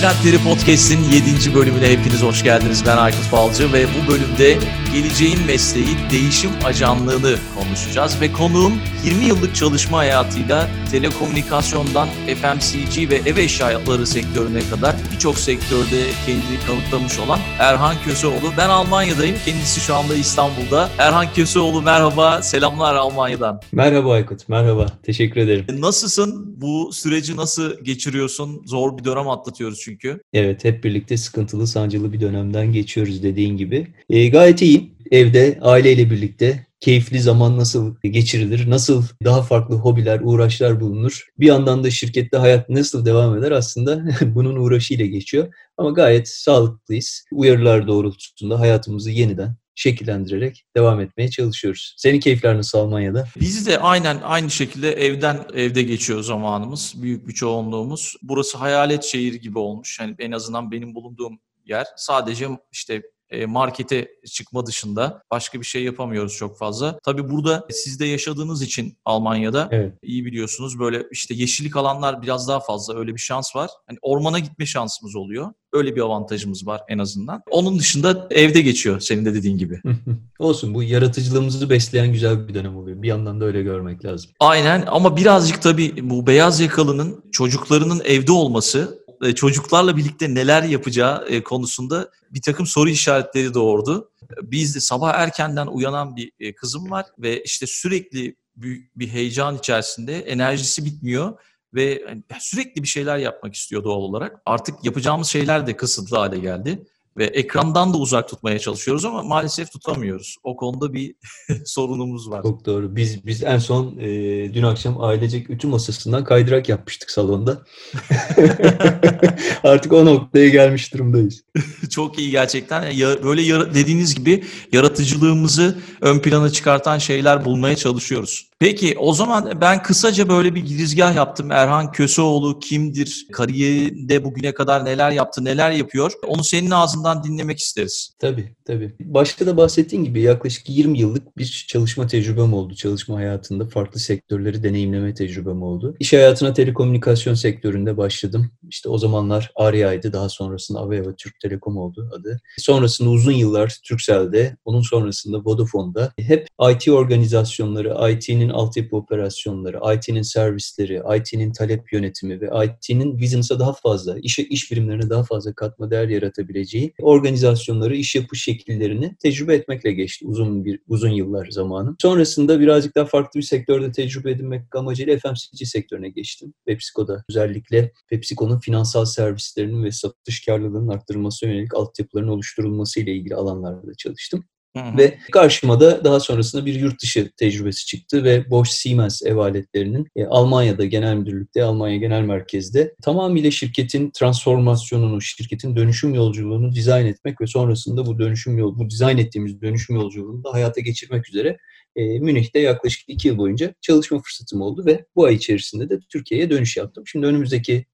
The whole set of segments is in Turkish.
Trendleri Podcast'in 7. bölümüne hepiniz hoş geldiniz. Ben Aykut Balcı ve bu bölümde geleceğin mesleği değişim ajanlığını konuşacağız. Ve konuğum 20 yıllık çalışma hayatıyla telekomünikasyondan FMCG ve ev eşyaları sektörüne kadar birçok sektörde kendini kanıtlamış olan Erhan Köseoğlu. Ben Almanya'dayım. Kendisi şu anda İstanbul'da. Erhan Köseoğlu merhaba. Selamlar Almanya'dan. Merhaba Aykut. Merhaba. Teşekkür ederim. Nasılsın? Bu süreci nasıl geçiriyorsun? Zor bir dönem atlatıyoruz çünkü. Evet, hep birlikte sıkıntılı, sancılı bir dönemden geçiyoruz dediğin gibi. E, gayet iyiyim. Evde, aileyle birlikte keyifli zaman nasıl geçirilir, nasıl daha farklı hobiler, uğraşlar bulunur. Bir yandan da şirkette hayat nasıl devam eder aslında bunun uğraşıyla geçiyor. Ama gayet sağlıklıyız. Uyarılar doğrultusunda hayatımızı yeniden şekillendirerek devam etmeye çalışıyoruz. Senin keyifler nasıl Almanya'da? Biz de aynen aynı şekilde evden evde geçiyor zamanımız. Büyük bir çoğunluğumuz. Burası hayalet şehir gibi olmuş. Yani en azından benim bulunduğum yer. Sadece işte markete çıkma dışında başka bir şey yapamıyoruz çok fazla. Tabii burada siz de yaşadığınız için Almanya'da evet. iyi biliyorsunuz böyle işte yeşillik alanlar biraz daha fazla öyle bir şans var. Hani ormana gitme şansımız oluyor. Öyle bir avantajımız var en azından. Onun dışında evde geçiyor senin de dediğin gibi. Olsun bu yaratıcılığımızı besleyen güzel bir dönem oluyor. Bir yandan da öyle görmek lazım. Aynen ama birazcık tabii bu beyaz yakalının çocuklarının evde olması e, çocuklarla birlikte neler yapacağı e, konusunda bir takım soru işaretleri doğurdu. Biz de sabah erkenden uyanan bir e, kızım var ve işte sürekli bir heyecan içerisinde enerjisi bitmiyor ve hani, sürekli bir şeyler yapmak istiyor doğal olarak. Artık yapacağımız şeyler de kısıtlı hale geldi ve ekrandan da uzak tutmaya çalışıyoruz ama maalesef tutamıyoruz. O konuda bir sorunumuz var. Çok doğru. Biz biz en son e, dün akşam ailecek ütü masasından kaydırak yapmıştık salonda. Artık o noktaya gelmiş durumdayız. Çok iyi gerçekten. Ya, böyle yara, dediğiniz gibi yaratıcılığımızı ön plana çıkartan şeyler bulmaya çalışıyoruz. Peki o zaman ben kısaca böyle bir girizgah yaptım. Erhan Köseoğlu kimdir? Kariyerinde bugüne kadar neler yaptı, neler yapıyor? Onu senin ağzından dinlemek isteriz. Tabii, tabii. Başta da bahsettiğin gibi yaklaşık 20 yıllık bir çalışma tecrübem oldu. Çalışma hayatında farklı sektörleri deneyimleme tecrübem oldu. İş hayatına telekomünikasyon sektöründe başladım. İşte o zamanlar Arya'ydı. Daha sonrasında Aveva Türk Telekom oldu adı. Sonrasında uzun yıllar Turkcell'de, onun sonrasında Vodafone'da hep IT organizasyonları, IT'nin altyapı operasyonları, IT'nin servisleri, IT'nin talep yönetimi ve IT'nin business'a daha fazla, iş, iş birimlerine daha fazla katma değer yaratabileceği organizasyonları, iş yapış şekillerini tecrübe etmekle geçti uzun bir uzun yıllar zamanım. Sonrasında birazcık daha farklı bir sektörde tecrübe edinmek amacıyla FMCG sektörüne geçtim. PepsiCo'da özellikle PepsiCo'nun finansal servislerinin ve satış karlılığının arttırılması yönelik altyapıların oluşturulması ile ilgili alanlarda çalıştım. Ve karşıma da daha sonrasında bir yurt dışı tecrübesi çıktı ve Bosch Siemens ev aletlerinin e, Almanya'da genel müdürlükte, Almanya genel merkezde tamamıyla şirketin transformasyonunu, şirketin dönüşüm yolculuğunu dizayn etmek ve sonrasında bu dönüşüm yol, bu dizayn ettiğimiz dönüşüm yolculuğunu da hayata geçirmek üzere e, Münih'te yaklaşık iki yıl boyunca çalışma fırsatım oldu ve bu ay içerisinde de Türkiye'ye dönüş yaptım. Şimdi önümüzdeki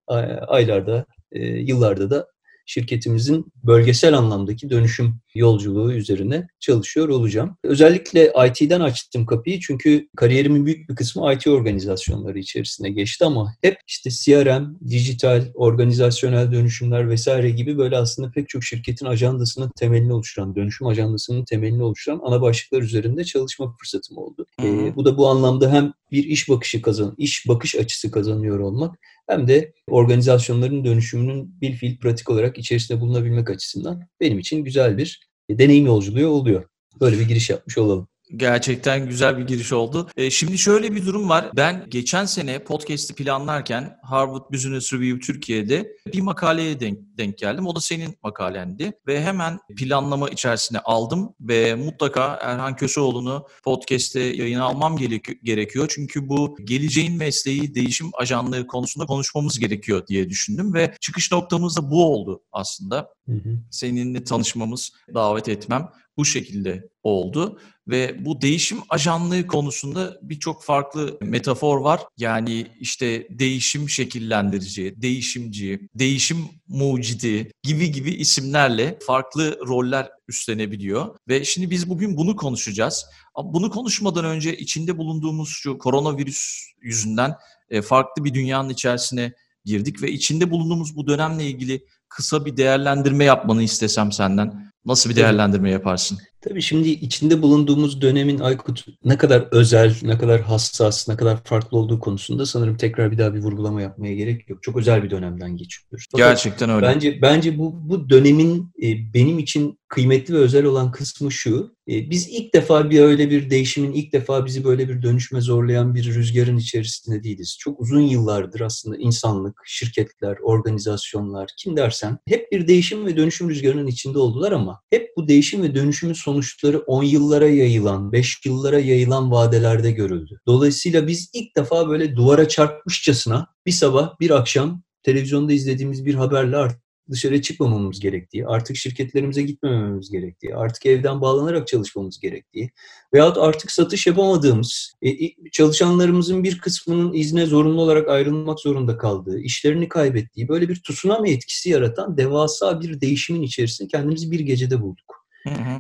aylarda, e, yıllarda da şirketimizin bölgesel anlamdaki dönüşüm yolculuğu üzerine çalışıyor olacağım. Özellikle IT'den açtım kapıyı çünkü kariyerimin büyük bir kısmı IT organizasyonları içerisinde geçti ama hep işte CRM, dijital, organizasyonel dönüşümler vesaire gibi böyle aslında pek çok şirketin ajandasının temelini oluşturan, dönüşüm ajandasının temelini oluşturan ana başlıklar üzerinde çalışma fırsatım oldu. Ee, bu da bu anlamda hem bir iş bakışı kazan, iş bakış açısı kazanıyor olmak hem de organizasyonların dönüşümünün bir fiil pratik olarak içerisinde bulunabilmek açısından benim için güzel bir deneyim yolculuğu oluyor. Böyle bir giriş yapmış olalım. Gerçekten güzel bir giriş oldu. E, şimdi şöyle bir durum var. Ben geçen sene podcast'i planlarken Harvard Business Review Türkiye'de bir makaleye denk, denk geldim. O da senin makalendi. Ve hemen planlama içerisine aldım ve mutlaka Erhan Köseoğlu'nu podcast'te yayına almam gerekiyor. Çünkü bu geleceğin mesleği değişim ajanlığı konusunda konuşmamız gerekiyor diye düşündüm ve çıkış noktamız da bu oldu aslında. Hı hı. Seninle tanışmamız, davet etmem bu şekilde oldu ve bu değişim ajanlığı konusunda birçok farklı metafor var. Yani işte değişim şekillendirici, değişimci, değişim mucidi gibi gibi isimlerle farklı roller üstlenebiliyor. Ve şimdi biz bugün bunu konuşacağız. Bunu konuşmadan önce içinde bulunduğumuz şu koronavirüs yüzünden e, farklı bir dünyanın içerisine girdik ve içinde bulunduğumuz bu dönemle ilgili kısa bir değerlendirme yapmanı istesem senden nasıl bir değerlendirme yaparsın? Tabii şimdi içinde bulunduğumuz dönemin Aykut ne kadar özel, ne kadar hassas, ne kadar farklı olduğu konusunda sanırım tekrar bir daha bir vurgulama yapmaya gerek yok. Çok özel bir dönemden geçiyoruz. Fakat Gerçekten öyle. Bence bence bu bu dönemin e, benim için kıymetli ve özel olan kısmı şu. E, biz ilk defa bir öyle bir değişimin, ilk defa bizi böyle bir dönüşme zorlayan bir rüzgarın içerisinde değiliz. Çok uzun yıllardır aslında insanlık, şirketler, organizasyonlar, kim dersen hep bir değişim ve dönüşüm rüzgarının içinde oldular ama hep bu değişim ve dönüşümün sonuçları 10 yıllara yayılan, 5 yıllara yayılan vadelerde görüldü. Dolayısıyla biz ilk defa böyle duvara çarpmışçasına bir sabah, bir akşam televizyonda izlediğimiz bir haberle artık dışarı çıkmamamız gerektiği, artık şirketlerimize gitmememiz gerektiği, artık evden bağlanarak çalışmamız gerektiği veyahut artık satış yapamadığımız, e, çalışanlarımızın bir kısmının izne zorunlu olarak ayrılmak zorunda kaldığı, işlerini kaybettiği, böyle bir tsunami etkisi yaratan devasa bir değişimin içerisinde kendimizi bir gecede bulduk.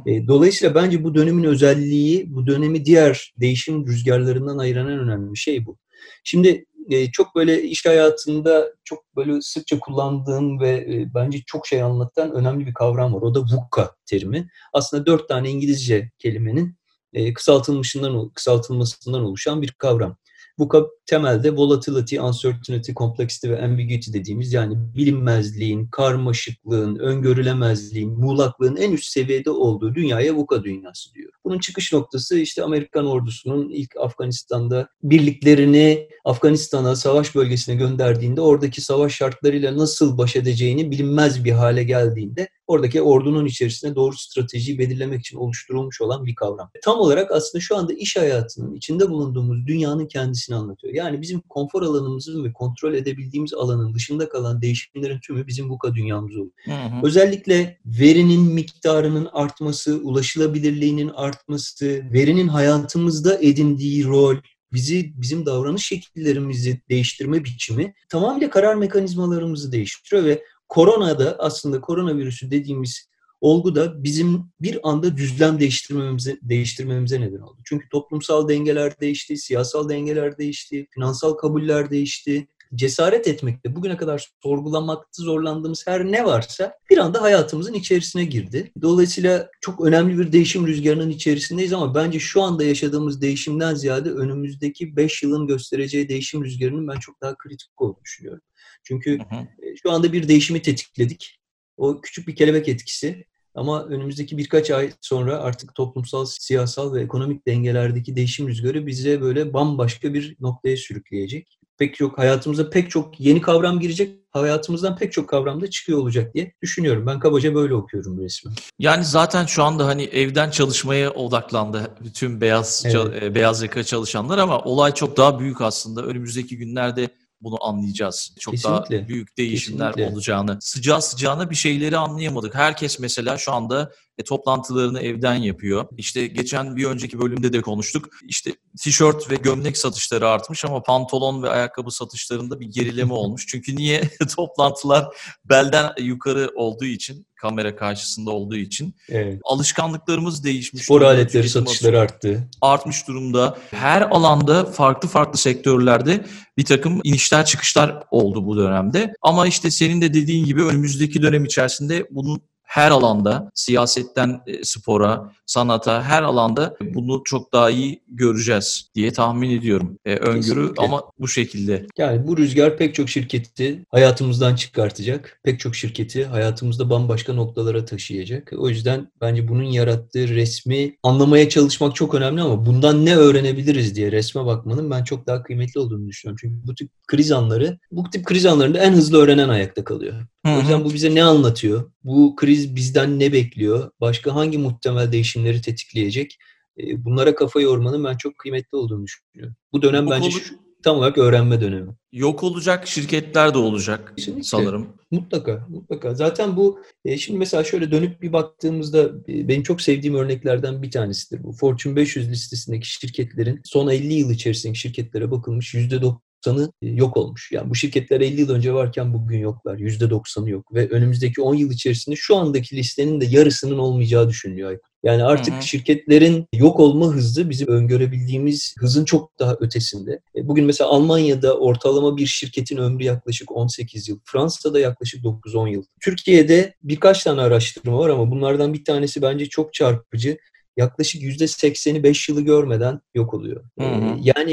E, dolayısıyla bence bu dönemin özelliği, bu dönemi diğer değişim rüzgarlarından ayıran en önemli şey bu. Şimdi e, çok böyle iş hayatında çok böyle sıkça kullandığım ve e, bence çok şey anlatan önemli bir kavram var. O da VUCA terimi. Aslında dört tane İngilizce kelimenin e, kısaltılmışından kısaltılmasından oluşan bir kavram. Bu temelde volatility, uncertainty, complexity ve ambiguity dediğimiz yani bilinmezliğin, karmaşıklığın, öngörülemezliğin, muğlaklığın en üst seviyede olduğu dünyaya VUCA dünyası diyor. Bunun çıkış noktası işte Amerikan ordusunun ilk Afganistan'da birliklerini Afganistan'a savaş bölgesine gönderdiğinde oradaki savaş şartlarıyla nasıl baş edeceğini bilinmez bir hale geldiğinde oradaki ordunun içerisinde doğru stratejiyi belirlemek için oluşturulmuş olan bir kavram. Tam olarak aslında şu anda iş hayatının içinde bulunduğumuz dünyanın kendisini anlatıyor. Yani bizim konfor alanımızın ve kontrol edebildiğimiz alanın dışında kalan değişimlerin tümü bizim VUCA dünyamız oluyor. Hı hı. Özellikle verinin miktarının artması, ulaşılabilirliğinin artması, verinin hayatımızda edindiği rol, bizi bizim davranış şekillerimizi değiştirme biçimi tamamıyla karar mekanizmalarımızı değiştiriyor ve Koronada aslında koronavirüsü dediğimiz olgu da bizim bir anda düzlem değiştirmemize, değiştirmemize neden oldu. Çünkü toplumsal dengeler değişti, siyasal dengeler değişti, finansal kabuller değişti. Cesaret etmekte, bugüne kadar sorgulamakta zorlandığımız her ne varsa bir anda hayatımızın içerisine girdi. Dolayısıyla çok önemli bir değişim rüzgarının içerisindeyiz ama bence şu anda yaşadığımız değişimden ziyade önümüzdeki 5 yılın göstereceği değişim rüzgarının ben çok daha kritik olduğunu düşünüyorum. Çünkü hı hı. E, şu anda bir değişimi tetikledik. O küçük bir kelebek etkisi ama önümüzdeki birkaç ay sonra artık toplumsal, siyasal ve ekonomik dengelerdeki değişim rüzgarı bize böyle bambaşka bir noktaya sürükleyecek. Pek çok hayatımıza pek çok yeni kavram girecek. Hayatımızdan pek çok kavram da çıkıyor olacak diye düşünüyorum. Ben kabaca böyle okuyorum resmi. Yani zaten şu anda hani evden çalışmaya odaklandı bütün beyaz evet. E, beyaz yaka çalışanlar ama olay çok daha büyük aslında. Önümüzdeki günlerde bunu anlayacağız. Çok Kesinlikle. daha büyük değişimler Kesinlikle. olacağını. Sıcağı sıcağına bir şeyleri anlayamadık. Herkes mesela şu anda e, toplantılarını evden yapıyor. İşte geçen bir önceki bölümde de konuştuk. İşte tişört ve gömlek satışları artmış ama pantolon ve ayakkabı satışlarında bir gerileme olmuş. Çünkü niye? Toplantılar belden yukarı olduğu için kamera karşısında olduğu için evet. alışkanlıklarımız değişmiş. Spor durumda. aletleri satışları arttı. Artmış durumda. Her alanda farklı farklı sektörlerde bir takım inişler çıkışlar oldu bu dönemde. Ama işte senin de dediğin gibi önümüzdeki dönem içerisinde bunun her alanda siyasetten e, spora, sanata her alanda bunu çok daha iyi göreceğiz diye tahmin ediyorum. E, öngörü Kesinlikle. ama bu şekilde. Yani bu rüzgar pek çok şirketi hayatımızdan çıkartacak. Pek çok şirketi hayatımızda bambaşka noktalara taşıyacak. O yüzden bence bunun yarattığı resmi anlamaya çalışmak çok önemli ama bundan ne öğrenebiliriz diye resme bakmanın ben çok daha kıymetli olduğunu düşünüyorum. Çünkü bu tip kriz anları, bu tip kriz anlarında en hızlı öğrenen ayakta kalıyor. O yüzden bu bize ne anlatıyor? Bu kriz bizden ne bekliyor? Başka hangi muhtemel değişimleri tetikleyecek? E, bunlara kafa yormanın ben çok kıymetli olduğunu düşünüyorum. Bu dönem Yok bence şu, tam olarak öğrenme dönemi. Yok olacak şirketler de olacak Kesinlikle. sanırım. Mutlaka, mutlaka. Zaten bu e, şimdi mesela şöyle dönüp bir baktığımızda e, benim çok sevdiğim örneklerden bir tanesidir bu. Fortune 500 listesindeki şirketlerin son 50 yıl içerisindeki şirketlere bakılmış %90 %90'ı yok olmuş. Yani bu şirketler 50 yıl önce varken bugün yoklar. %90'ı yok. Ve önümüzdeki 10 yıl içerisinde şu andaki listenin de yarısının olmayacağı düşünülüyor Aykut. Yani artık hı hı. şirketlerin yok olma hızı bizim öngörebildiğimiz hızın çok daha ötesinde. E, bugün mesela Almanya'da ortalama bir şirketin ömrü yaklaşık 18 yıl. Fransa'da yaklaşık 9-10 yıl. Türkiye'de birkaç tane araştırma var ama bunlardan bir tanesi bence çok çarpıcı yaklaşık %80'i 5 yılı görmeden yok oluyor. Hı hı. Yani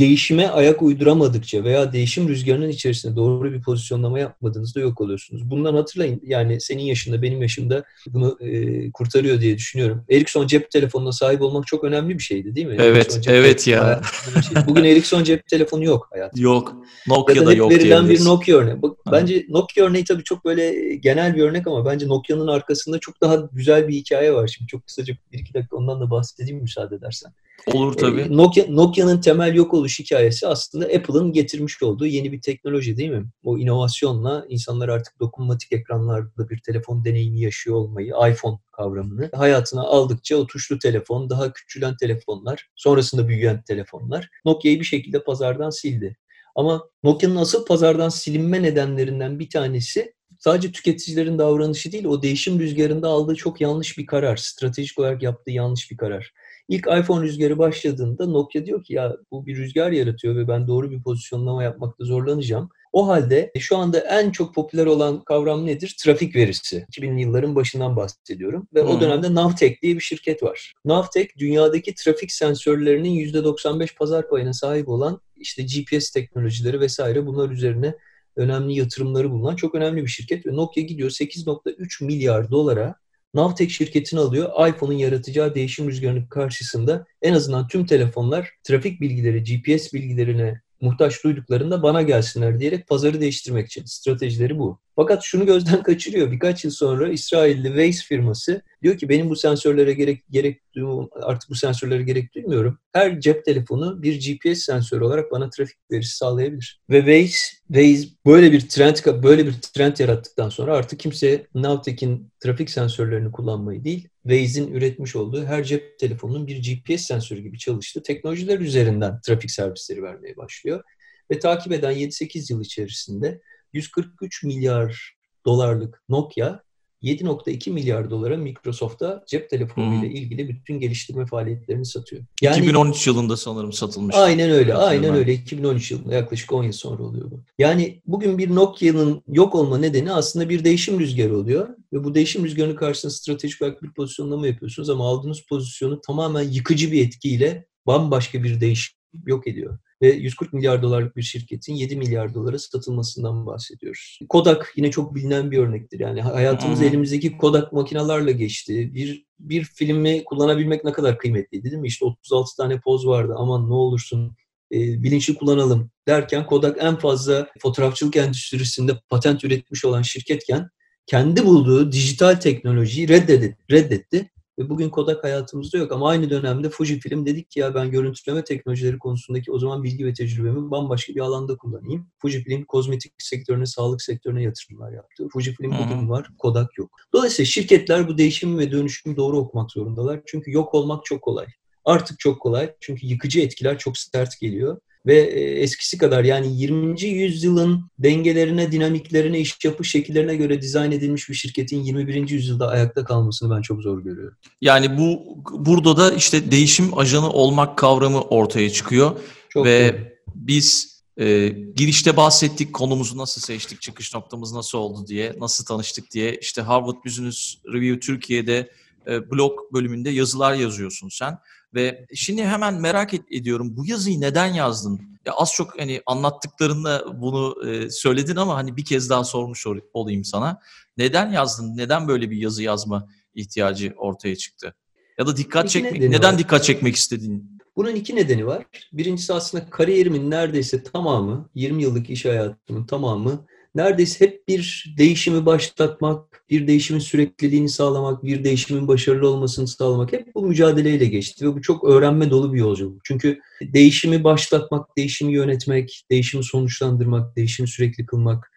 değişime ayak uyduramadıkça veya değişim rüzgarının içerisinde doğru bir pozisyonlama yapmadığınızda yok oluyorsunuz. Bundan hatırlayın yani senin yaşında benim yaşımda bunu e, kurtarıyor diye düşünüyorum. Ericsson cep telefonuna sahip olmak çok önemli bir şeydi değil mi? Evet, evet ya. Şey. Bugün Ericsson cep telefonu yok hayatım. Yok. Nokia'da yok verilen bir Nokia örneği. Bak, bence Nokia örneği tabii çok böyle genel bir örnek ama bence Nokia'nın arkasında çok daha güzel bir hikaye var. Şimdi çok kısaca bir iki dakika ondan da bahsedeyim müsaade edersen. Olur tabii. Ee, Nokia, Nokia'nın temel yok oluş hikayesi aslında Apple'ın getirmiş olduğu yeni bir teknoloji değil mi? O inovasyonla insanlar artık dokunmatik ekranlarda bir telefon deneyimi yaşıyor olmayı, iPhone kavramını hayatına aldıkça o tuşlu telefon, daha küçülen telefonlar, sonrasında büyüyen telefonlar Nokia'yı bir şekilde pazardan sildi. Ama Nokia'nın asıl pazardan silinme nedenlerinden bir tanesi sadece tüketicilerin davranışı değil, o değişim rüzgarında aldığı çok yanlış bir karar, stratejik olarak yaptığı yanlış bir karar. İlk iPhone rüzgarı başladığında Nokia diyor ki ya bu bir rüzgar yaratıyor ve ben doğru bir pozisyonlama yapmakta zorlanacağım. O halde şu anda en çok popüler olan kavram nedir? Trafik verisi. 2000'li yılların başından bahsediyorum. Ve hmm. o dönemde Navteq diye bir şirket var. Navteq dünyadaki trafik sensörlerinin %95 pazar payına sahip olan işte GPS teknolojileri vesaire bunlar üzerine önemli yatırımları bulunan çok önemli bir şirket. Ve Nokia gidiyor 8.3 milyar dolara Navteq şirketini alıyor. iPhone'un yaratacağı değişim rüzgarının karşısında en azından tüm telefonlar trafik bilgileri, GPS bilgilerine muhtaç duyduklarında bana gelsinler diyerek pazarı değiştirmek için. Stratejileri bu. Fakat şunu gözden kaçırıyor. Birkaç yıl sonra İsrailli Waze firması diyor ki benim bu sensörlere gerek gerek artık bu sensörlere gerek duymuyorum. Her cep telefonu bir GPS sensörü olarak bana trafik verisi sağlayabilir. Ve Waze, Waze böyle bir trend böyle bir trend yarattıktan sonra artık kimse Navteq'in trafik sensörlerini kullanmayı değil, Waze'in üretmiş olduğu her cep telefonunun bir GPS sensörü gibi çalıştığı teknolojiler üzerinden trafik servisleri vermeye başlıyor. Ve takip eden 7-8 yıl içerisinde 143 milyar dolarlık Nokia 7.2 milyar dolara Microsoft'a cep telefonu ile ilgili bütün geliştirme faaliyetlerini satıyor. Yani 2013 yılında sanırım satılmış. Aynen öyle. Aynen öyle. 2013 yılında yaklaşık 10 yıl sonra oluyor bu. Yani bugün bir Nokia'nın yok olma nedeni aslında bir değişim rüzgarı oluyor ve bu değişim rüzgarının karşısında stratejik olarak bir pozisyonlama yapıyorsunuz ama aldığınız pozisyonu tamamen yıkıcı bir etkiyle bambaşka bir değişim yok ediyor ve 140 milyar dolarlık bir şirketin 7 milyar dolara satılmasından bahsediyoruz. Kodak yine çok bilinen bir örnektir. Yani hayatımız hmm. elimizdeki Kodak makinalarla geçti. Bir bir filmi kullanabilmek ne kadar kıymetliydi değil mi? İşte 36 tane poz vardı. Aman ne olursun e, bilinçli kullanalım derken Kodak en fazla fotoğrafçılık endüstrisinde patent üretmiş olan şirketken kendi bulduğu dijital teknolojiyi reddetti. reddetti ve bugün Kodak hayatımızda yok ama aynı dönemde Fujifilm dedik ki ya ben görüntüleme teknolojileri konusundaki o zaman bilgi ve tecrübemi bambaşka bir alanda kullanayım. Fujifilm kozmetik sektörüne, sağlık sektörüne yatırımlar yaptı. Fujifilm bugün var, Kodak yok. Dolayısıyla şirketler bu değişimi ve dönüşümü doğru okumak zorundalar. Çünkü yok olmak çok kolay. Artık çok kolay çünkü yıkıcı etkiler çok sert geliyor ve e, eskisi kadar yani 20. yüzyılın dengelerine, dinamiklerine, iş yapış şekillerine göre dizayn edilmiş bir şirketin 21. yüzyılda ayakta kalmasını ben çok zor görüyorum. Yani bu burada da işte değişim ajanı olmak kavramı ortaya çıkıyor çok ve doğru. biz e, girişte bahsettik konumuzu nasıl seçtik, çıkış noktamız nasıl oldu diye, nasıl tanıştık diye. İşte Harvard Business Review Türkiye'de e, blog bölümünde yazılar yazıyorsun sen. Ve şimdi hemen merak ediyorum bu yazıyı neden yazdın? Ya az çok hani anlattıklarında bunu e, söyledin ama hani bir kez daha sormuş olayım sana. Neden yazdın? Neden böyle bir yazı yazma ihtiyacı ortaya çıktı? Ya da dikkat iki çekmek, neden var. dikkat çekmek istedin? Bunun iki nedeni var. Birincisi aslında kariyerimin neredeyse tamamı, 20 yıllık iş hayatımın tamamı neredeyse hep bir değişimi başlatmak, bir değişimin sürekliliğini sağlamak, bir değişimin başarılı olmasını sağlamak hep bu mücadeleyle geçti ve bu çok öğrenme dolu bir yolculuk. Çünkü değişimi başlatmak, değişimi yönetmek, değişimi sonuçlandırmak, değişimi sürekli kılmak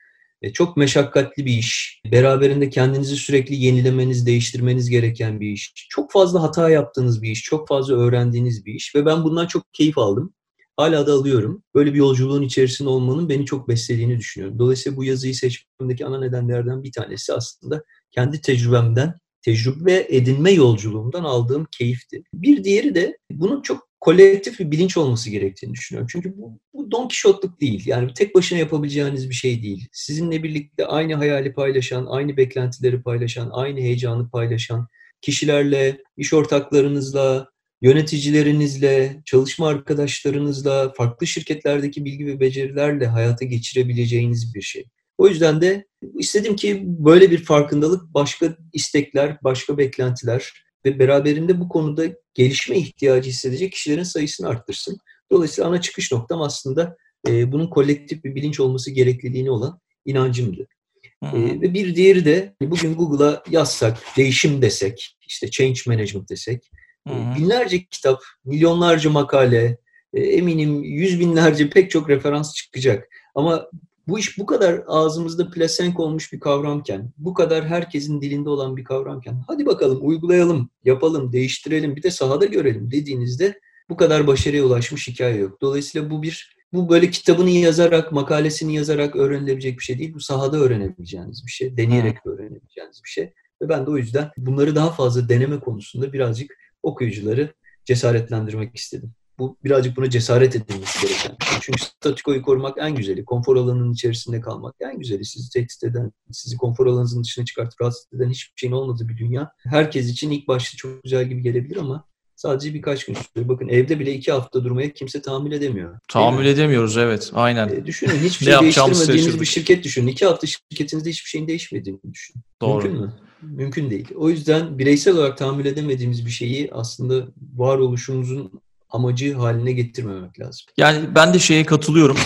e, çok meşakkatli bir iş. Beraberinde kendinizi sürekli yenilemeniz, değiştirmeniz gereken bir iş. Çok fazla hata yaptığınız bir iş, çok fazla öğrendiğiniz bir iş ve ben bundan çok keyif aldım. Hala da alıyorum. Böyle bir yolculuğun içerisinde olmanın beni çok beslediğini düşünüyorum. Dolayısıyla bu yazıyı seçmemdeki ana nedenlerden bir tanesi aslında kendi tecrübemden, tecrübe edinme yolculuğumdan aldığım keyifti. Bir diğeri de bunun çok kolektif bir bilinç olması gerektiğini düşünüyorum. Çünkü bu, bu Don Kişotluk değil. Yani tek başına yapabileceğiniz bir şey değil. Sizinle birlikte aynı hayali paylaşan, aynı beklentileri paylaşan, aynı heyecanı paylaşan kişilerle, iş ortaklarınızla, yöneticilerinizle, çalışma arkadaşlarınızla, farklı şirketlerdeki bilgi ve becerilerle hayata geçirebileceğiniz bir şey. O yüzden de istedim ki böyle bir farkındalık, başka istekler, başka beklentiler ve beraberinde bu konuda gelişme ihtiyacı hissedecek kişilerin sayısını arttırsın. Dolayısıyla ana çıkış noktam aslında e, bunun kolektif bir bilinç olması gerekliliğine olan inancımdı. E, ve bir diğeri de bugün Google'a yazsak, değişim desek, işte change management desek, Hı hı. Binlerce kitap, milyonlarca makale, e, eminim yüz binlerce pek çok referans çıkacak. Ama bu iş bu kadar ağzımızda plasenk olmuş bir kavramken, bu kadar herkesin dilinde olan bir kavramken, hadi bakalım uygulayalım, yapalım, değiştirelim, bir de sahada görelim dediğinizde bu kadar başarıya ulaşmış hikaye yok. Dolayısıyla bu bir bu böyle kitabını yazarak, makalesini yazarak öğrenilebilecek bir şey değil. Bu sahada öğrenebileceğiniz bir şey, deneyerek öğrenebileceğiniz bir şey. Ve ben de o yüzden bunları daha fazla deneme konusunda birazcık okuyucuları cesaretlendirmek istedim. Bu birazcık buna cesaret edilmesi gereken bir şey. Çünkü statikoyu korumak en güzeli. Konfor alanının içerisinde kalmak en güzeli. Sizi tehdit eden, sizi konfor alanınızın dışına çıkartıp rahatsız eden hiçbir şeyin olmadığı bir dünya. Herkes için ilk başta çok güzel gibi gelebilir ama sadece birkaç gün sürüyor. Bakın evde bile iki hafta durmaya kimse tahammül edemiyor. Tahammül edemiyoruz evet aynen. E, düşünün hiçbir şey değiştirmediğiniz bir şirket düşünün. İki hafta şirketinizde hiçbir şeyin değişmediğini düşünün. Doğru. Mümkün mü? Mümkün değil. O yüzden bireysel olarak tahammül edemediğimiz bir şeyi aslında varoluşumuzun amacı haline getirmemek lazım. Yani ben de şeye katılıyorum.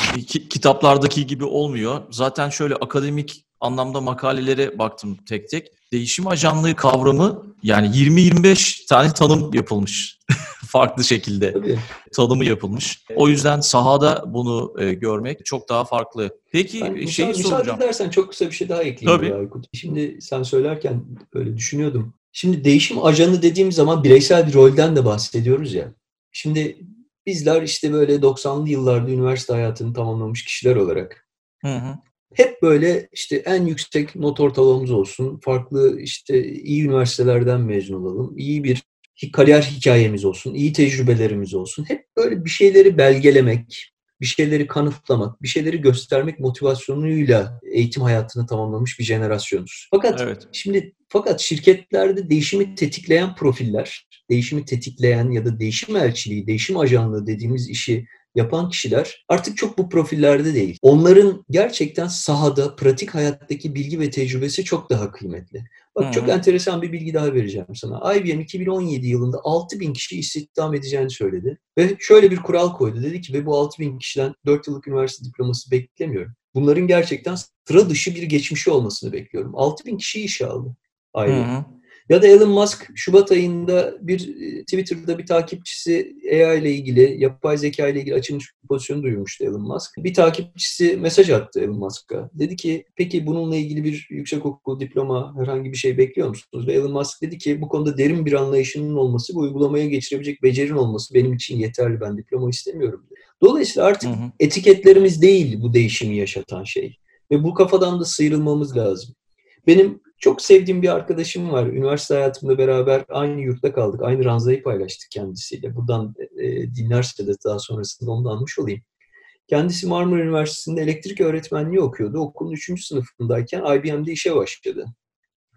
Kitaplardaki gibi olmuyor. Zaten şöyle akademik anlamda makalelere baktım tek tek. Değişim ajanlığı kavramı yani 20-25 tane tanım yapılmış. Farklı şekilde Tabii. tanımı yapılmış. O yüzden sahada bunu e, görmek çok daha farklı. Peki ben, şeyi müsaade, soracağım. Müsaade edersen çok kısa bir şey daha ekleyeyim. Tabii. Aykut. Şimdi sen söylerken böyle düşünüyordum. Şimdi değişim ajanı dediğim zaman bireysel bir rolden de bahsediyoruz ya. Şimdi bizler işte böyle 90'lı yıllarda üniversite hayatını tamamlamış kişiler olarak hı hı. hep böyle işte en yüksek not ortalamamız olsun, farklı işte iyi üniversitelerden mezun olalım, iyi bir kariyer hikayemiz olsun, iyi tecrübelerimiz olsun. Hep böyle bir şeyleri belgelemek, bir şeyleri kanıtlamak, bir şeyleri göstermek motivasyonuyla eğitim hayatını tamamlamış bir jenerasyonuz. Fakat evet. şimdi fakat şirketlerde değişimi tetikleyen profiller, değişimi tetikleyen ya da değişim elçiliği, değişim ajanlığı dediğimiz işi yapan kişiler artık çok bu profillerde değil. Onların gerçekten sahada, pratik hayattaki bilgi ve tecrübesi çok daha kıymetli. Bak hmm. çok enteresan bir bilgi daha vereceğim sana. IBM 2017 yılında 6000 kişi istihdam edeceğini söyledi. Ve şöyle bir kural koydu. Dedi ki ve bu 6000 kişiden 4 yıllık üniversite diploması beklemiyorum. Bunların gerçekten sıra dışı bir geçmişi olmasını bekliyorum. 6000 kişi işe aldı IBM. Hmm. Ya da Elon Musk Şubat ayında bir e, Twitter'da bir takipçisi AI ile ilgili, yapay zeka ile ilgili açılmış bir pozisyonu duyurmuştu Elon Musk. Bir takipçisi mesaj attı Elon Musk'a. Dedi ki peki bununla ilgili bir yüksek okul, diploma, herhangi bir şey bekliyor musunuz? Ve Elon Musk dedi ki bu konuda derin bir anlayışının olması ve uygulamaya geçirebilecek becerin olması benim için yeterli. Ben diploma istemiyorum. Dedi. Dolayısıyla artık hı hı. etiketlerimiz değil bu değişimi yaşatan şey. Ve bu kafadan da sıyrılmamız lazım. Benim çok sevdiğim bir arkadaşım var. Üniversite hayatımda beraber aynı yurtta kaldık. Aynı ranzayı paylaştık kendisiyle. Buradan e, dinlerse de daha sonrasında onu da anmış olayım. Kendisi Marmara Üniversitesi'nde elektrik öğretmenliği okuyordu. Okulun 3. sınıfındayken IBM'de işe başladı.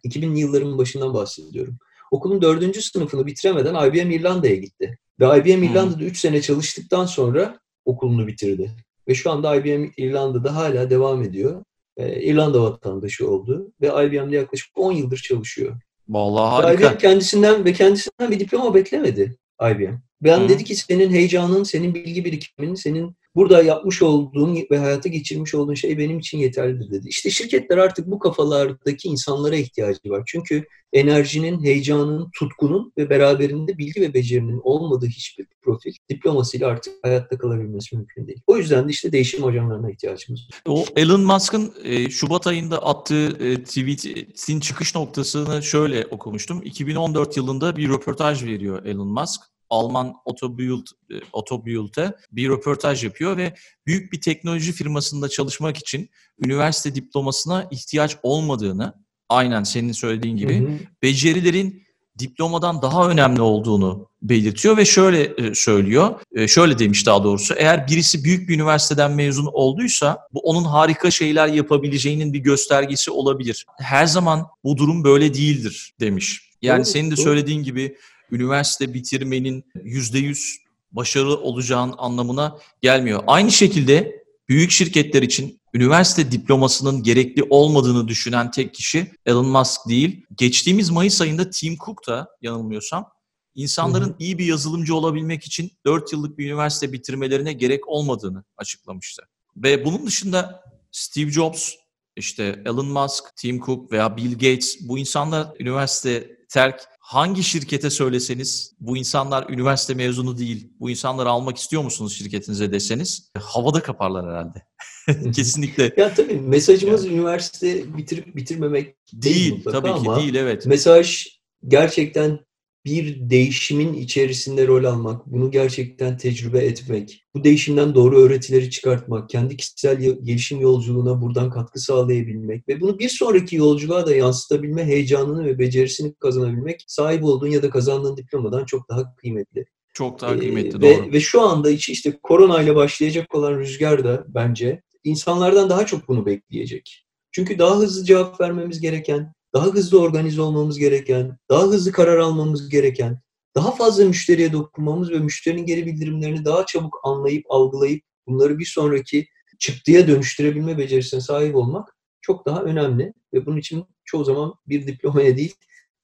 2000'li yılların başından bahsediyorum. Okulun 4. sınıfını bitiremeden IBM İrlanda'ya gitti. Ve IBM İrlanda'da 3 sene çalıştıktan sonra okulunu bitirdi. Ve şu anda IBM İrlanda'da hala devam ediyor e, İrlanda vatandaşı oldu ve IBM'de yaklaşık 10 yıldır çalışıyor. Vallahi harika. IBM kendisinden ve kendisinden bir diploma beklemedi IBM. Ben Hı. dedi ki senin heyecanın, senin bilgi birikimin, senin burada yapmış olduğun ve hayata geçirmiş olduğun şey benim için yeterlidir dedi. İşte şirketler artık bu kafalardaki insanlara ihtiyacı var. Çünkü enerjinin, heyecanın, tutkunun ve beraberinde bilgi ve becerinin olmadığı hiçbir profil diplomasıyla artık hayatta kalabilmesi mümkün değil. O yüzden de işte değişim ajanlarına ihtiyacımız var. O Elon Musk'ın e, Şubat ayında attığı e, tweet'in çıkış noktasını şöyle okumuştum. 2014 yılında bir röportaj veriyor Elon Musk Alman Autobild, e, Autobild'e bir röportaj yapıyor ve büyük bir teknoloji firmasında çalışmak için üniversite diplomasına ihtiyaç olmadığını, aynen senin söylediğin gibi, hı hı. becerilerin diplomadan daha önemli olduğunu belirtiyor ve şöyle e, söylüyor, e, şöyle demiş daha doğrusu, eğer birisi büyük bir üniversiteden mezun olduysa bu onun harika şeyler yapabileceğinin bir göstergesi olabilir. Her zaman bu durum böyle değildir demiş. Yani doğru, senin de doğru. söylediğin gibi üniversite bitirmenin yüzde yüz başarılı olacağın anlamına gelmiyor. Aynı şekilde büyük şirketler için üniversite diplomasının gerekli olmadığını düşünen tek kişi Elon Musk değil. Geçtiğimiz Mayıs ayında Tim Cook da yanılmıyorsam insanların iyi bir yazılımcı olabilmek için 4 yıllık bir üniversite bitirmelerine gerek olmadığını açıklamıştı. Ve bunun dışında Steve Jobs, işte Elon Musk, Tim Cook veya Bill Gates bu insanlar üniversite terk hangi şirkete söyleseniz bu insanlar üniversite mezunu değil, bu insanları almak istiyor musunuz şirketinize deseniz havada kaparlar herhalde. Kesinlikle. Ya tabii mesajımız yani. üniversite bitirip bitirmemek değil, değil tabii ama ki değil evet. Mesaj gerçekten bir değişimin içerisinde rol almak, bunu gerçekten tecrübe etmek, bu değişimden doğru öğretileri çıkartmak, kendi kişisel gelişim yolculuğuna buradan katkı sağlayabilmek ve bunu bir sonraki yolculuğa da yansıtabilme heyecanını ve becerisini kazanabilmek sahip olduğun ya da kazandığın diplomadan çok daha kıymetli. Çok daha kıymetli ee, doğru. Ve, ve şu anda işte koronayla başlayacak olan rüzgar da bence insanlardan daha çok bunu bekleyecek. Çünkü daha hızlı cevap vermemiz gereken, daha hızlı organize olmamız gereken, daha hızlı karar almamız gereken, daha fazla müşteriye dokunmamız ve müşterinin geri bildirimlerini daha çabuk anlayıp, algılayıp bunları bir sonraki çıktıya dönüştürebilme becerisine sahip olmak çok daha önemli. Ve bunun için çoğu zaman bir diplomaya değil,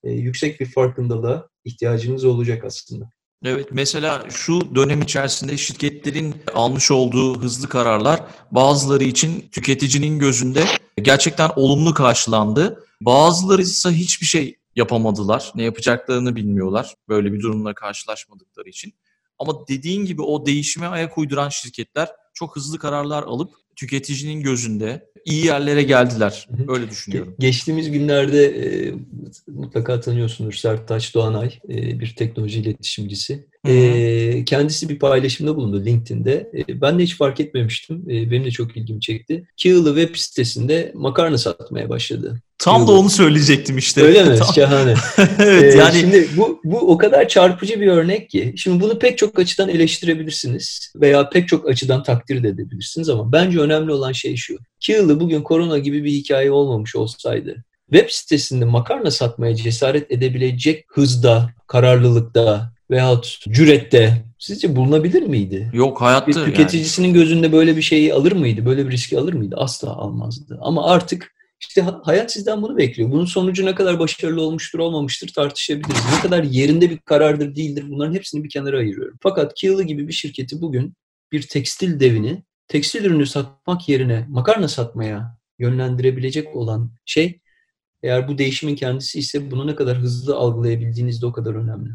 e, yüksek bir farkındalığa ihtiyacınız olacak aslında. Evet mesela şu dönem içerisinde şirketlerin almış olduğu hızlı kararlar bazıları için tüketicinin gözünde gerçekten olumlu karşılandı. Bazıları ise hiçbir şey yapamadılar. Ne yapacaklarını bilmiyorlar. Böyle bir durumla karşılaşmadıkları için. Ama dediğin gibi o değişime ayak uyduran şirketler çok hızlı kararlar alıp tüketicinin gözünde iyi yerlere geldiler. Öyle düşünüyorum. Geçtiğimiz günlerde e, mutlaka tanıyorsunuz Sertaç Doğanay, e, bir teknoloji iletişimcisi. E, kendisi bir paylaşımda bulundu LinkedIn'de. E, ben de hiç fark etmemiştim. E, benim de çok ilgimi çekti. Kığılı web sitesinde makarna satmaya başladı. Tam Kığılı. da onu söyleyecektim işte. Öyle mi? Şahane. evet ee, yani şimdi bu bu o kadar çarpıcı bir örnek ki. Şimdi bunu pek çok açıdan eleştirebilirsiniz veya pek çok açıdan takdir de edebilirsiniz ama bence önemli olan şey şu. Kığılı bugün korona gibi bir hikaye olmamış olsaydı web sitesinde makarna satmaya cesaret edebilecek hızda, kararlılıkta veyahut cürette sizce bulunabilir miydi? Yok hayatta. Bir tüketicisinin yani. gözünde böyle bir şeyi alır mıydı? Böyle bir riski alır mıydı? Asla almazdı. Ama artık işte hayat sizden bunu bekliyor. Bunun sonucu ne kadar başarılı olmuştur olmamıştır tartışabiliriz. Ne kadar yerinde bir karardır değildir bunların hepsini bir kenara ayırıyorum. Fakat Kiyılı gibi bir şirketi bugün bir tekstil devini tekstil ürünü satmak yerine makarna satmaya yönlendirebilecek olan şey eğer bu değişimin kendisi ise bunu ne kadar hızlı algılayabildiğiniz de o kadar önemli.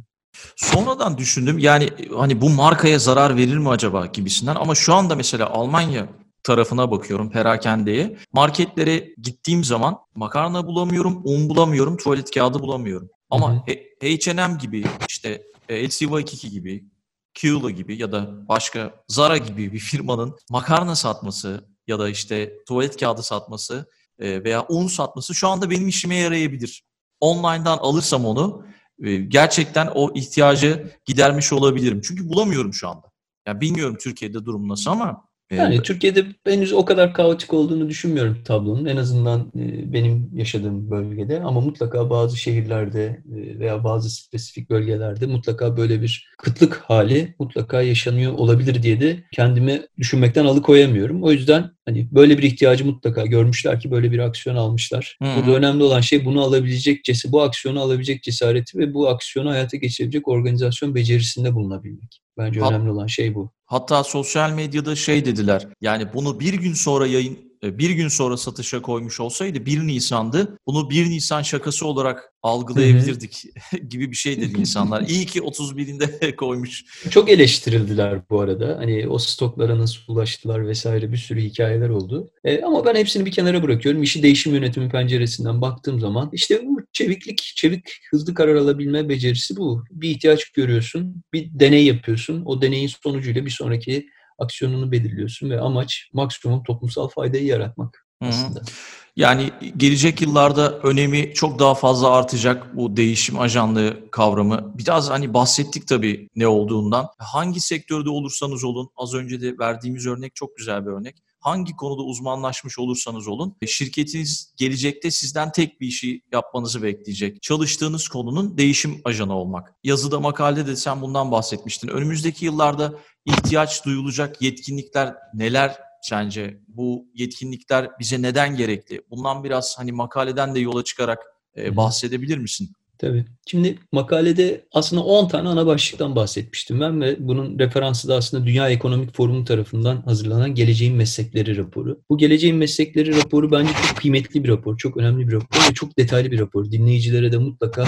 Sonradan düşündüm yani hani bu markaya zarar verir mi acaba gibisinden ama şu anda mesela Almanya tarafına bakıyorum perakendeye. Marketlere gittiğim zaman makarna bulamıyorum, un bulamıyorum, tuvalet kağıdı bulamıyorum. Ama H&M gibi işte LC Waikiki gibi Kiyula gibi ya da başka Zara gibi bir firmanın makarna satması ya da işte tuvalet kağıdı satması e, veya un satması şu anda benim işime yarayabilir. Online'dan alırsam onu e, gerçekten o ihtiyacı gidermiş olabilirim. Çünkü bulamıyorum şu anda. Yani bilmiyorum Türkiye'de durum nasıl ama yani ee, Türkiye'de henüz o kadar kaotik olduğunu düşünmüyorum tablonun. En azından e, benim yaşadığım bölgede ama mutlaka bazı şehirlerde e, veya bazı spesifik bölgelerde mutlaka böyle bir kıtlık hali mutlaka yaşanıyor olabilir diye de kendimi düşünmekten alıkoyamıyorum. O yüzden hani böyle bir ihtiyacı mutlaka görmüşler ki böyle bir aksiyon almışlar. Hı-hı. Burada önemli olan şey bunu alabilecek cesareti, bu aksiyonu alabilecek cesareti ve bu aksiyonu hayata geçirebilecek organizasyon becerisinde bulunabilmek. Bence önemli olan şey bu. Hatta sosyal medyada şey dediler. Yani bunu bir gün sonra yayın bir gün sonra satışa koymuş olsaydı 1 Nisan'dı. Bunu 1 Nisan şakası olarak algılayabilirdik gibi bir şey dedi insanlar. İyi ki 31'inde koymuş. Çok eleştirildiler bu arada. Hani o stoklara nasıl ulaştılar vesaire bir sürü hikayeler oldu. E, ama ben hepsini bir kenara bırakıyorum. İşi değişim yönetimi penceresinden baktığım zaman işte bu çeviklik, çevik, hızlı karar alabilme becerisi bu. Bir ihtiyaç görüyorsun, bir deney yapıyorsun. O deneyin sonucuyla bir sonraki aksiyonunu belirliyorsun ve amaç maksimum toplumsal faydayı yaratmak aslında. Hı hı. Yani gelecek yıllarda önemi çok daha fazla artacak bu değişim ajanlığı kavramı. Biraz hani bahsettik tabii ne olduğundan. Hangi sektörde olursanız olun, az önce de verdiğimiz örnek çok güzel bir örnek. Hangi konuda uzmanlaşmış olursanız olun, şirketiniz gelecekte sizden tek bir işi yapmanızı bekleyecek. Çalıştığınız konunun değişim ajanı olmak. Yazıda makalede de sen bundan bahsetmiştin. Önümüzdeki yıllarda ihtiyaç duyulacak yetkinlikler neler sence? Bu yetkinlikler bize neden gerekli? Bundan biraz hani makaleden de yola çıkarak e, bahsedebilir misin? Tabii. Şimdi makalede aslında 10 tane ana başlıktan bahsetmiştim ben ve bunun referansı da aslında Dünya Ekonomik Forumu tarafından hazırlanan Geleceğin Meslekleri raporu. Bu Geleceğin Meslekleri raporu bence çok kıymetli bir rapor, çok önemli bir rapor ve çok detaylı bir rapor. Dinleyicilere de mutlaka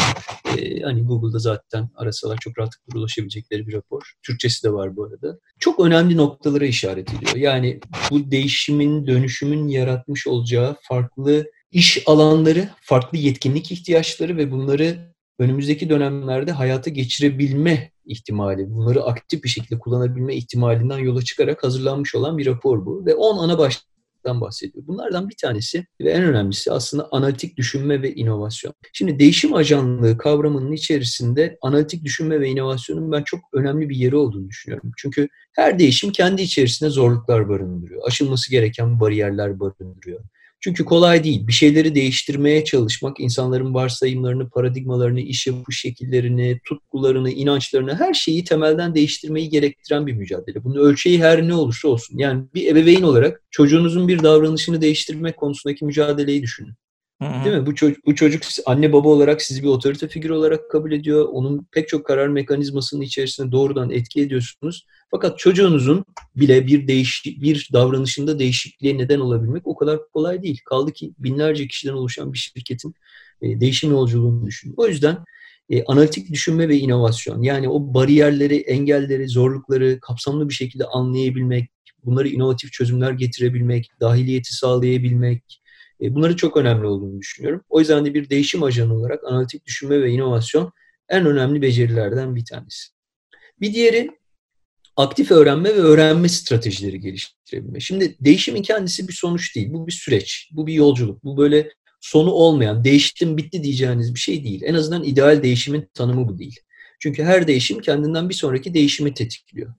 e, hani Google'da zaten arasalar çok rahatlıkla ulaşabilecekleri bir rapor. Türkçesi de var bu arada. Çok önemli noktalara işaret ediyor. Yani bu değişimin, dönüşümün yaratmış olacağı farklı iş alanları, farklı yetkinlik ihtiyaçları ve bunları önümüzdeki dönemlerde hayata geçirebilme ihtimali, bunları aktif bir şekilde kullanabilme ihtimalinden yola çıkarak hazırlanmış olan bir rapor bu. Ve 10 ana başlıktan bahsediyor. Bunlardan bir tanesi ve en önemlisi aslında analitik düşünme ve inovasyon. Şimdi değişim ajanlığı kavramının içerisinde analitik düşünme ve inovasyonun ben çok önemli bir yeri olduğunu düşünüyorum. Çünkü her değişim kendi içerisinde zorluklar barındırıyor. Aşılması gereken bariyerler barındırıyor. Çünkü kolay değil. Bir şeyleri değiştirmeye çalışmak, insanların varsayımlarını, paradigmalarını, iş yapış şekillerini, tutkularını, inançlarını, her şeyi temelden değiştirmeyi gerektiren bir mücadele. Bunun ölçeği her ne olursa olsun. Yani bir ebeveyn olarak çocuğunuzun bir davranışını değiştirmek konusundaki mücadeleyi düşünün. Değil mi? Bu çocuk, bu çocuk anne baba olarak sizi bir otorite figürü olarak kabul ediyor. Onun pek çok karar mekanizmasının içerisinde doğrudan etki ediyorsunuz. Fakat çocuğunuzun bile bir değiş bir davranışında değişikliğe neden olabilmek o kadar kolay değil. Kaldı ki binlerce kişiden oluşan bir şirketin e, değişim yolculuğunu düşünün. O yüzden e, analitik düşünme ve inovasyon yani o bariyerleri, engelleri, zorlukları kapsamlı bir şekilde anlayabilmek, bunları inovatif çözümler getirebilmek, dahiliyeti sağlayabilmek, bunları çok önemli olduğunu düşünüyorum. O yüzden de bir değişim ajanı olarak analitik düşünme ve inovasyon en önemli becerilerden bir tanesi. Bir diğeri aktif öğrenme ve öğrenme stratejileri geliştirebilme. Şimdi değişimin kendisi bir sonuç değil. Bu bir süreç, bu bir yolculuk. Bu böyle sonu olmayan, değiştim bitti diyeceğiniz bir şey değil. En azından ideal değişimin tanımı bu değil. Çünkü her değişim kendinden bir sonraki değişimi tetikliyor.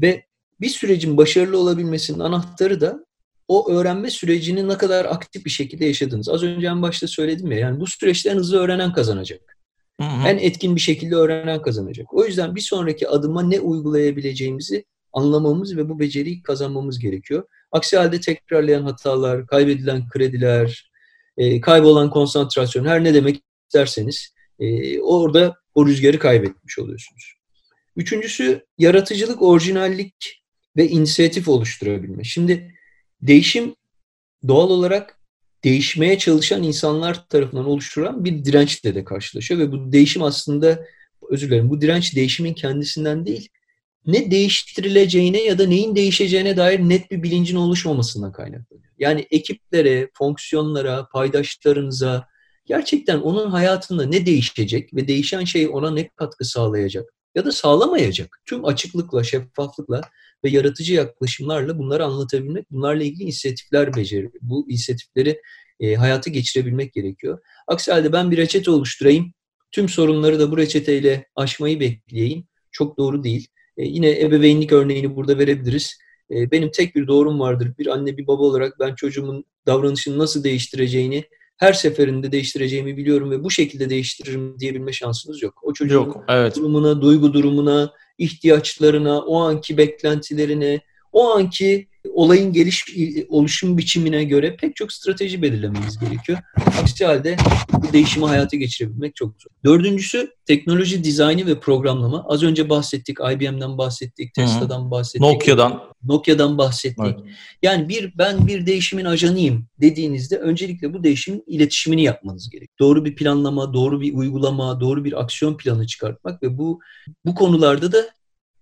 Ve bir sürecin başarılı olabilmesinin anahtarı da o öğrenme sürecini ne kadar aktif bir şekilde yaşadınız. Az önce en başta söyledim ya yani bu süreçte en hızlı öğrenen kazanacak. Hı hı. En etkin bir şekilde öğrenen kazanacak. O yüzden bir sonraki adıma ne uygulayabileceğimizi anlamamız ve bu beceriyi kazanmamız gerekiyor. Aksi halde tekrarlayan hatalar, kaybedilen krediler, e, kaybolan konsantrasyon her ne demek isterseniz e, orada o rüzgarı kaybetmiş oluyorsunuz. Üçüncüsü yaratıcılık, orijinallik ve inisiyatif oluşturabilme. Şimdi Değişim doğal olarak değişmeye çalışan insanlar tarafından oluşturulan bir dirençle de karşılaşıyor ve bu değişim aslında özür dilerim bu direnç değişimin kendisinden değil ne değiştirileceğine ya da neyin değişeceğine dair net bir bilincin oluşmamasından kaynaklanıyor. Yani ekiplere, fonksiyonlara, paydaşlarınıza gerçekten onun hayatında ne değişecek ve değişen şey ona ne katkı sağlayacak ya da sağlamayacak. Tüm açıklıkla, şeffaflıkla ve yaratıcı yaklaşımlarla bunları anlatabilmek, bunlarla ilgili inisiyatifler beceri, bu inisiyatifleri e, hayata geçirebilmek gerekiyor. Aksi halde ben bir reçete oluşturayım, tüm sorunları da bu reçeteyle aşmayı bekleyeyim. Çok doğru değil. E, yine ebeveynlik örneğini burada verebiliriz. E, benim tek bir doğrum vardır. Bir anne bir baba olarak ben çocuğumun davranışını nasıl değiştireceğini her seferinde değiştireceğimi biliyorum ve bu şekilde değiştiririm diyebilme şansınız yok. O çocuğun yok, evet. durumuna, duygu durumuna, ihtiyaçlarına, o anki beklentilerine, o anki olayın geliş oluşum biçimine göre pek çok strateji belirlememiz gerekiyor. Aksi halde bu değişimi hayata geçirebilmek çok zor. Dördüncüsü teknoloji dizaynı ve programlama. Az önce bahsettik, IBM'den bahsettik, Tesla'dan bahsettik. Nokia'dan. Nokia'dan bahsettik. Evet. Yani bir ben bir değişimin ajanıyım dediğinizde öncelikle bu değişimin iletişimini yapmanız gerek. Doğru bir planlama, doğru bir uygulama, doğru bir aksiyon planı çıkartmak ve bu bu konularda da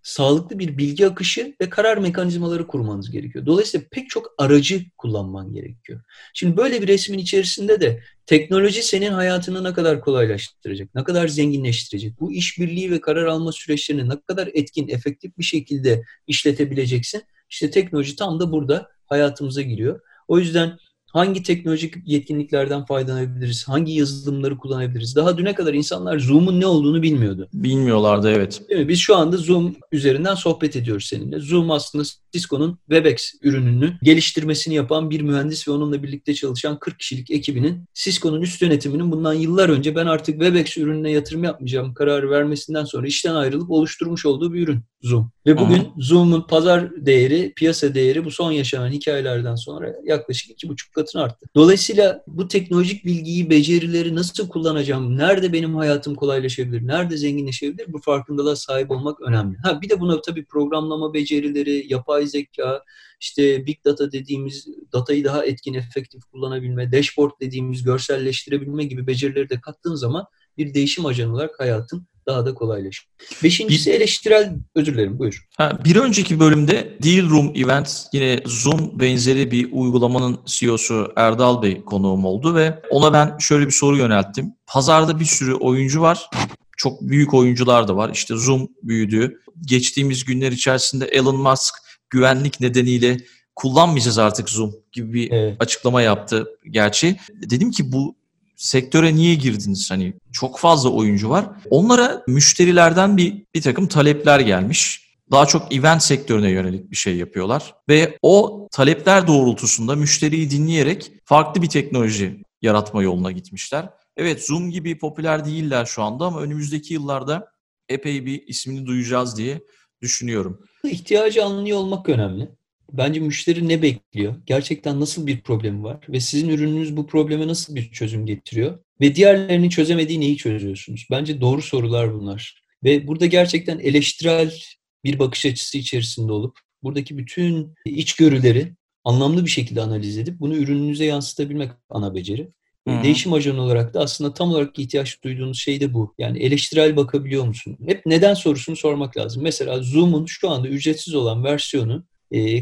sağlıklı bir bilgi akışı ve karar mekanizmaları kurmanız gerekiyor. Dolayısıyla pek çok aracı kullanman gerekiyor. Şimdi böyle bir resmin içerisinde de teknoloji senin hayatını ne kadar kolaylaştıracak, ne kadar zenginleştirecek, bu işbirliği ve karar alma süreçlerini ne kadar etkin, efektif bir şekilde işletebileceksin. İşte teknoloji tam da burada hayatımıza giriyor. O yüzden hangi teknolojik yetkinliklerden faydalanabiliriz, hangi yazılımları kullanabiliriz? Daha düne kadar insanlar Zoom'un ne olduğunu bilmiyordu. Bilmiyorlardı evet. Değil mi? Biz şu anda Zoom üzerinden sohbet ediyoruz seninle. Zoom aslında Cisco'nun Webex ürününü geliştirmesini yapan bir mühendis ve onunla birlikte çalışan 40 kişilik ekibinin Cisco'nun üst yönetiminin bundan yıllar önce ben artık Webex ürününe yatırım yapmayacağım kararı vermesinden sonra işten ayrılıp oluşturmuş olduğu bir ürün Zoom. Ve bugün Aha. Zoom'un pazar değeri, piyasa değeri bu son yaşanan hikayelerden sonra yaklaşık iki buçuk katına arttı. Dolayısıyla bu teknolojik bilgiyi, becerileri nasıl kullanacağım, nerede benim hayatım kolaylaşabilir, nerede zenginleşebilir bu farkındalığa sahip olmak önemli. Ha bir de buna tabii programlama becerileri, yapay zeka, işte big data dediğimiz datayı daha etkin, efektif kullanabilme, dashboard dediğimiz görselleştirebilme gibi becerileri de kattığın zaman bir değişim ajanı olarak hayatın daha da kolaylaşır. Beşincisi bir, eleştirel, özür dilerim buyur. Ha, bir önceki bölümde Deal Room Event yine Zoom benzeri bir uygulamanın CEO'su Erdal Bey konuğum oldu ve ona ben şöyle bir soru yönelttim. Pazarda bir sürü oyuncu var. Çok büyük oyuncular da var. İşte Zoom büyüdü. Geçtiğimiz günler içerisinde Elon Musk güvenlik nedeniyle kullanmayacağız artık Zoom gibi bir evet. açıklama yaptı gerçi. Dedim ki bu sektöre niye girdiniz? Hani çok fazla oyuncu var. Onlara müşterilerden bir bir takım talepler gelmiş. Daha çok event sektörüne yönelik bir şey yapıyorlar ve o talepler doğrultusunda müşteriyi dinleyerek farklı bir teknoloji yaratma yoluna gitmişler. Evet Zoom gibi popüler değiller şu anda ama önümüzdeki yıllarda epey bir ismini duyacağız diye düşünüyorum. İhtiyacı anlıyor olmak önemli. Bence müşteri ne bekliyor? Gerçekten nasıl bir problemi var? Ve sizin ürününüz bu probleme nasıl bir çözüm getiriyor? Ve diğerlerinin çözemediği neyi çözüyorsunuz? Bence doğru sorular bunlar. Ve burada gerçekten eleştirel bir bakış açısı içerisinde olup buradaki bütün içgörüleri anlamlı bir şekilde analiz edip bunu ürününüze yansıtabilmek ana beceri. Hı-hı. Değişim ajanı olarak da aslında tam olarak ihtiyaç duyduğunuz şey de bu. Yani eleştirel bakabiliyor musun? Hep neden sorusunu sormak lazım. Mesela Zoom'un şu anda ücretsiz olan versiyonu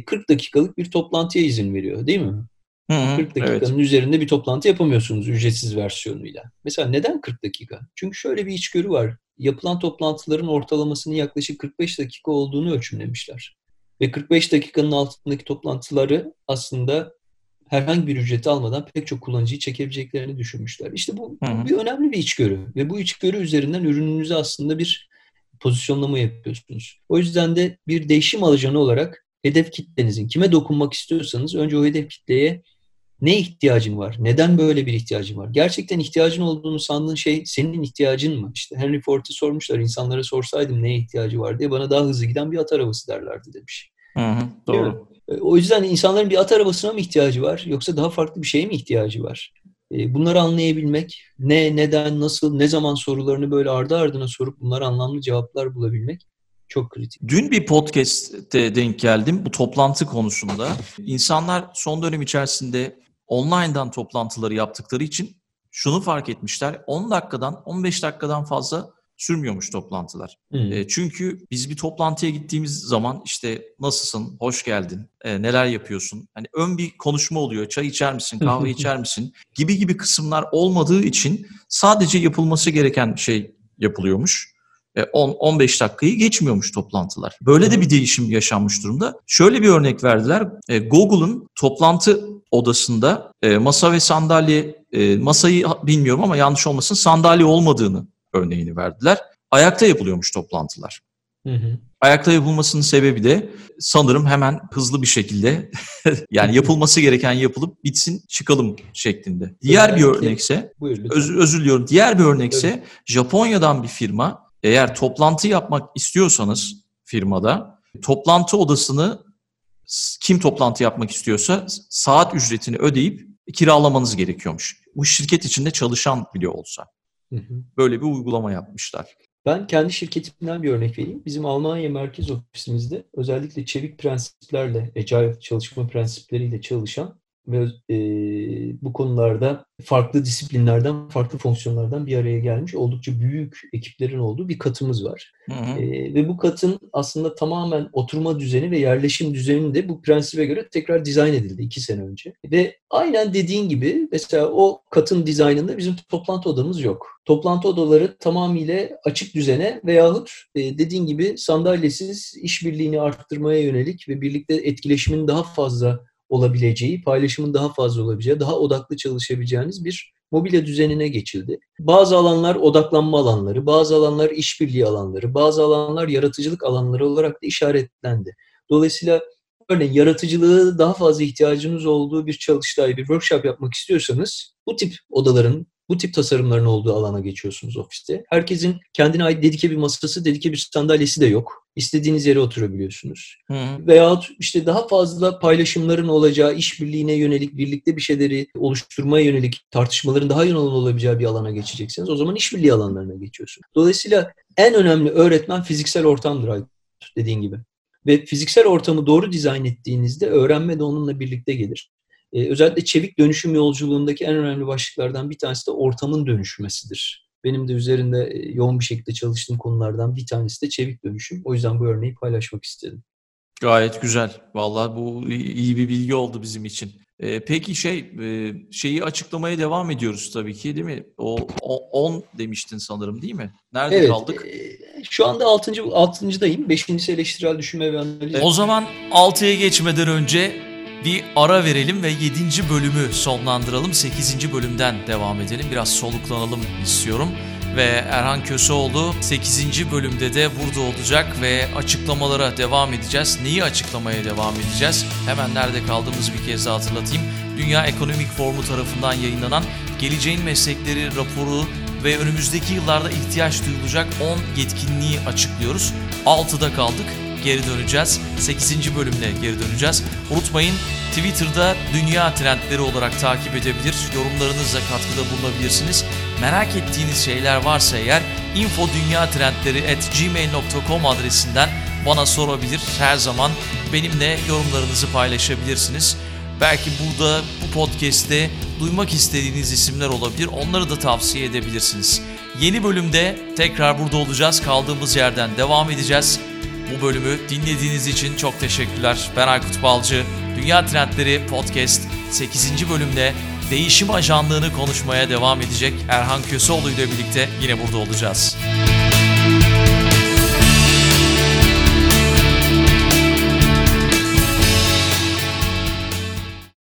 40 dakikalık bir toplantıya izin veriyor değil mi? Hı hı, 40 dakikanın evet. üzerinde bir toplantı yapamıyorsunuz ücretsiz versiyonuyla. Mesela neden 40 dakika? Çünkü şöyle bir içgörü var. Yapılan toplantıların ortalamasının yaklaşık 45 dakika olduğunu ölçümlemişler. Ve 45 dakikanın altındaki toplantıları aslında herhangi bir ücret almadan pek çok kullanıcıyı çekebileceklerini düşünmüşler. İşte bu, hı. bir önemli bir içgörü ve bu içgörü üzerinden ürününüze aslında bir pozisyonlama yapıyorsunuz. O yüzden de bir değişim alıcanı olarak hedef kitlenizin kime dokunmak istiyorsanız önce o hedef kitleye ne ihtiyacın var? Neden böyle bir ihtiyacın var? Gerçekten ihtiyacın olduğunu sandığın şey senin ihtiyacın mı? İşte Henry Ford'a sormuşlar insanlara sorsaydım neye ihtiyacı var diye bana daha hızlı giden bir at arabası derlerdi demiş. Hı hı, doğru. E, o yüzden insanların bir at arabasına mı ihtiyacı var yoksa daha farklı bir şeye mi ihtiyacı var? E, bunları anlayabilmek, ne, neden, nasıl, ne zaman sorularını böyle ardı ardına sorup bunlara anlamlı cevaplar bulabilmek çok kritik. Dün bir podcast'te denk geldim bu toplantı konusunda. İnsanlar son dönem içerisinde online'dan toplantıları yaptıkları için şunu fark etmişler. 10 dakikadan 15 dakikadan fazla sürmüyormuş toplantılar. Hmm. E, çünkü biz bir toplantıya gittiğimiz zaman işte nasılsın, hoş geldin, e, neler yapıyorsun? Hani ön bir konuşma oluyor. Çay içer misin, kahve içer misin? Gibi gibi kısımlar olmadığı için sadece yapılması gereken şey yapılıyormuş. 10-15 e, dakikayı geçmiyormuş toplantılar. Böyle de bir değişim yaşanmış durumda. Şöyle bir örnek verdiler. Google'ın toplantı odasında masa ve sandalye, masayı bilmiyorum ama yanlış olmasın sandalye olmadığını örneğini verdiler. Ayakta yapılıyormuş toplantılar. Hı hı. Ayakta yapılmasının sebebi de sanırım hemen hızlı bir şekilde yani yapılması gereken yapılıp bitsin çıkalım şeklinde. Diğer bir örnekse, öz, özür diliyorum, diğer bir örnekse Japonya'dan bir firma eğer toplantı yapmak istiyorsanız firmada toplantı odasını kim toplantı yapmak istiyorsa saat ücretini ödeyip kiralamanız gerekiyormuş. Bu şirket içinde çalışan bile olsa. Hı hı. Böyle bir uygulama yapmışlar. Ben kendi şirketimden bir örnek vereyim. Bizim Almanya merkez ofisimizde özellikle çevik prensiplerle, agile çalışma prensipleriyle çalışan e, bu konularda farklı disiplinlerden, farklı fonksiyonlardan bir araya gelmiş oldukça büyük ekiplerin olduğu bir katımız var. Hı hı. E, ve bu katın aslında tamamen oturma düzeni ve yerleşim düzeni de bu prensibe göre tekrar dizayn edildi iki sene önce. Ve aynen dediğin gibi mesela o katın dizaynında bizim toplantı odamız yok. Toplantı odaları tamamıyla açık düzene veyahut e, dediğin gibi sandalyesiz işbirliğini arttırmaya yönelik ve birlikte etkileşimin daha fazla olabileceği, paylaşımın daha fazla olabileceği, daha odaklı çalışabileceğiniz bir mobilya düzenine geçildi. Bazı alanlar odaklanma alanları, bazı alanlar işbirliği alanları, bazı alanlar yaratıcılık alanları olarak da işaretlendi. Dolayısıyla örneğin yaratıcılığı daha fazla ihtiyacınız olduğu bir çalıştay, bir workshop yapmak istiyorsanız bu tip odaların, bu tip tasarımların olduğu alana geçiyorsunuz ofiste. Herkesin kendine ait dedike bir masası, dedike bir sandalyesi de yok. İstediğiniz yere oturabiliyorsunuz. Hı. Veyahut işte daha fazla paylaşımların olacağı, işbirliğine yönelik, birlikte bir şeyleri oluşturmaya yönelik tartışmaların daha yoğun olabileceği bir alana geçeceksiniz. O zaman işbirliği alanlarına geçiyorsun. Dolayısıyla en önemli öğretmen fiziksel ortamdır Aykut, dediğin gibi. Ve fiziksel ortamı doğru dizayn ettiğinizde öğrenme de onunla birlikte gelir. Ee, özellikle çevik dönüşüm yolculuğundaki en önemli başlıklardan bir tanesi de ortamın dönüşmesidir. Benim de üzerinde e, yoğun bir şekilde çalıştığım konulardan bir tanesi de çevik dönüşüm. O yüzden bu örneği paylaşmak istedim. Gayet güzel. Vallahi bu iyi bir bilgi oldu bizim için. Ee, peki şey e, şeyi açıklamaya devam ediyoruz tabii ki değil mi? O 10 demiştin sanırım değil mi? Nerede Evet, kaldık? e, şu anda 6. 6.dayım. 5.si eleştirel düşünme ve analiz. O zaman 6'ya geçmeden önce bir ara verelim ve 7. bölümü sonlandıralım. 8. bölümden devam edelim. Biraz soluklanalım istiyorum. Ve Erhan Köseoğlu 8. bölümde de burada olacak ve açıklamalara devam edeceğiz. Neyi açıklamaya devam edeceğiz? Hemen nerede kaldığımızı bir kez daha hatırlatayım. Dünya Ekonomik Forumu tarafından yayınlanan Geleceğin Meslekleri raporu ve önümüzdeki yıllarda ihtiyaç duyulacak 10 yetkinliği açıklıyoruz. 6'da kaldık geri döneceğiz. 8. bölümle geri döneceğiz. Unutmayın Twitter'da dünya trendleri olarak takip edebilir, yorumlarınızla katkıda bulunabilirsiniz. Merak ettiğiniz şeyler varsa eğer infodünyatrendleri@gmail.com adresinden bana sorabilir. Her zaman benimle yorumlarınızı paylaşabilirsiniz. Belki burada bu podcast'te duymak istediğiniz isimler olabilir. Onları da tavsiye edebilirsiniz. Yeni bölümde tekrar burada olacağız. Kaldığımız yerden devam edeceğiz. Bu bölümü dinlediğiniz için çok teşekkürler. Ben Aykut Balcı. Dünya Trendleri Podcast 8. bölümde değişim ajanlığını konuşmaya devam edecek Erhan Köseoğlu ile birlikte yine burada olacağız.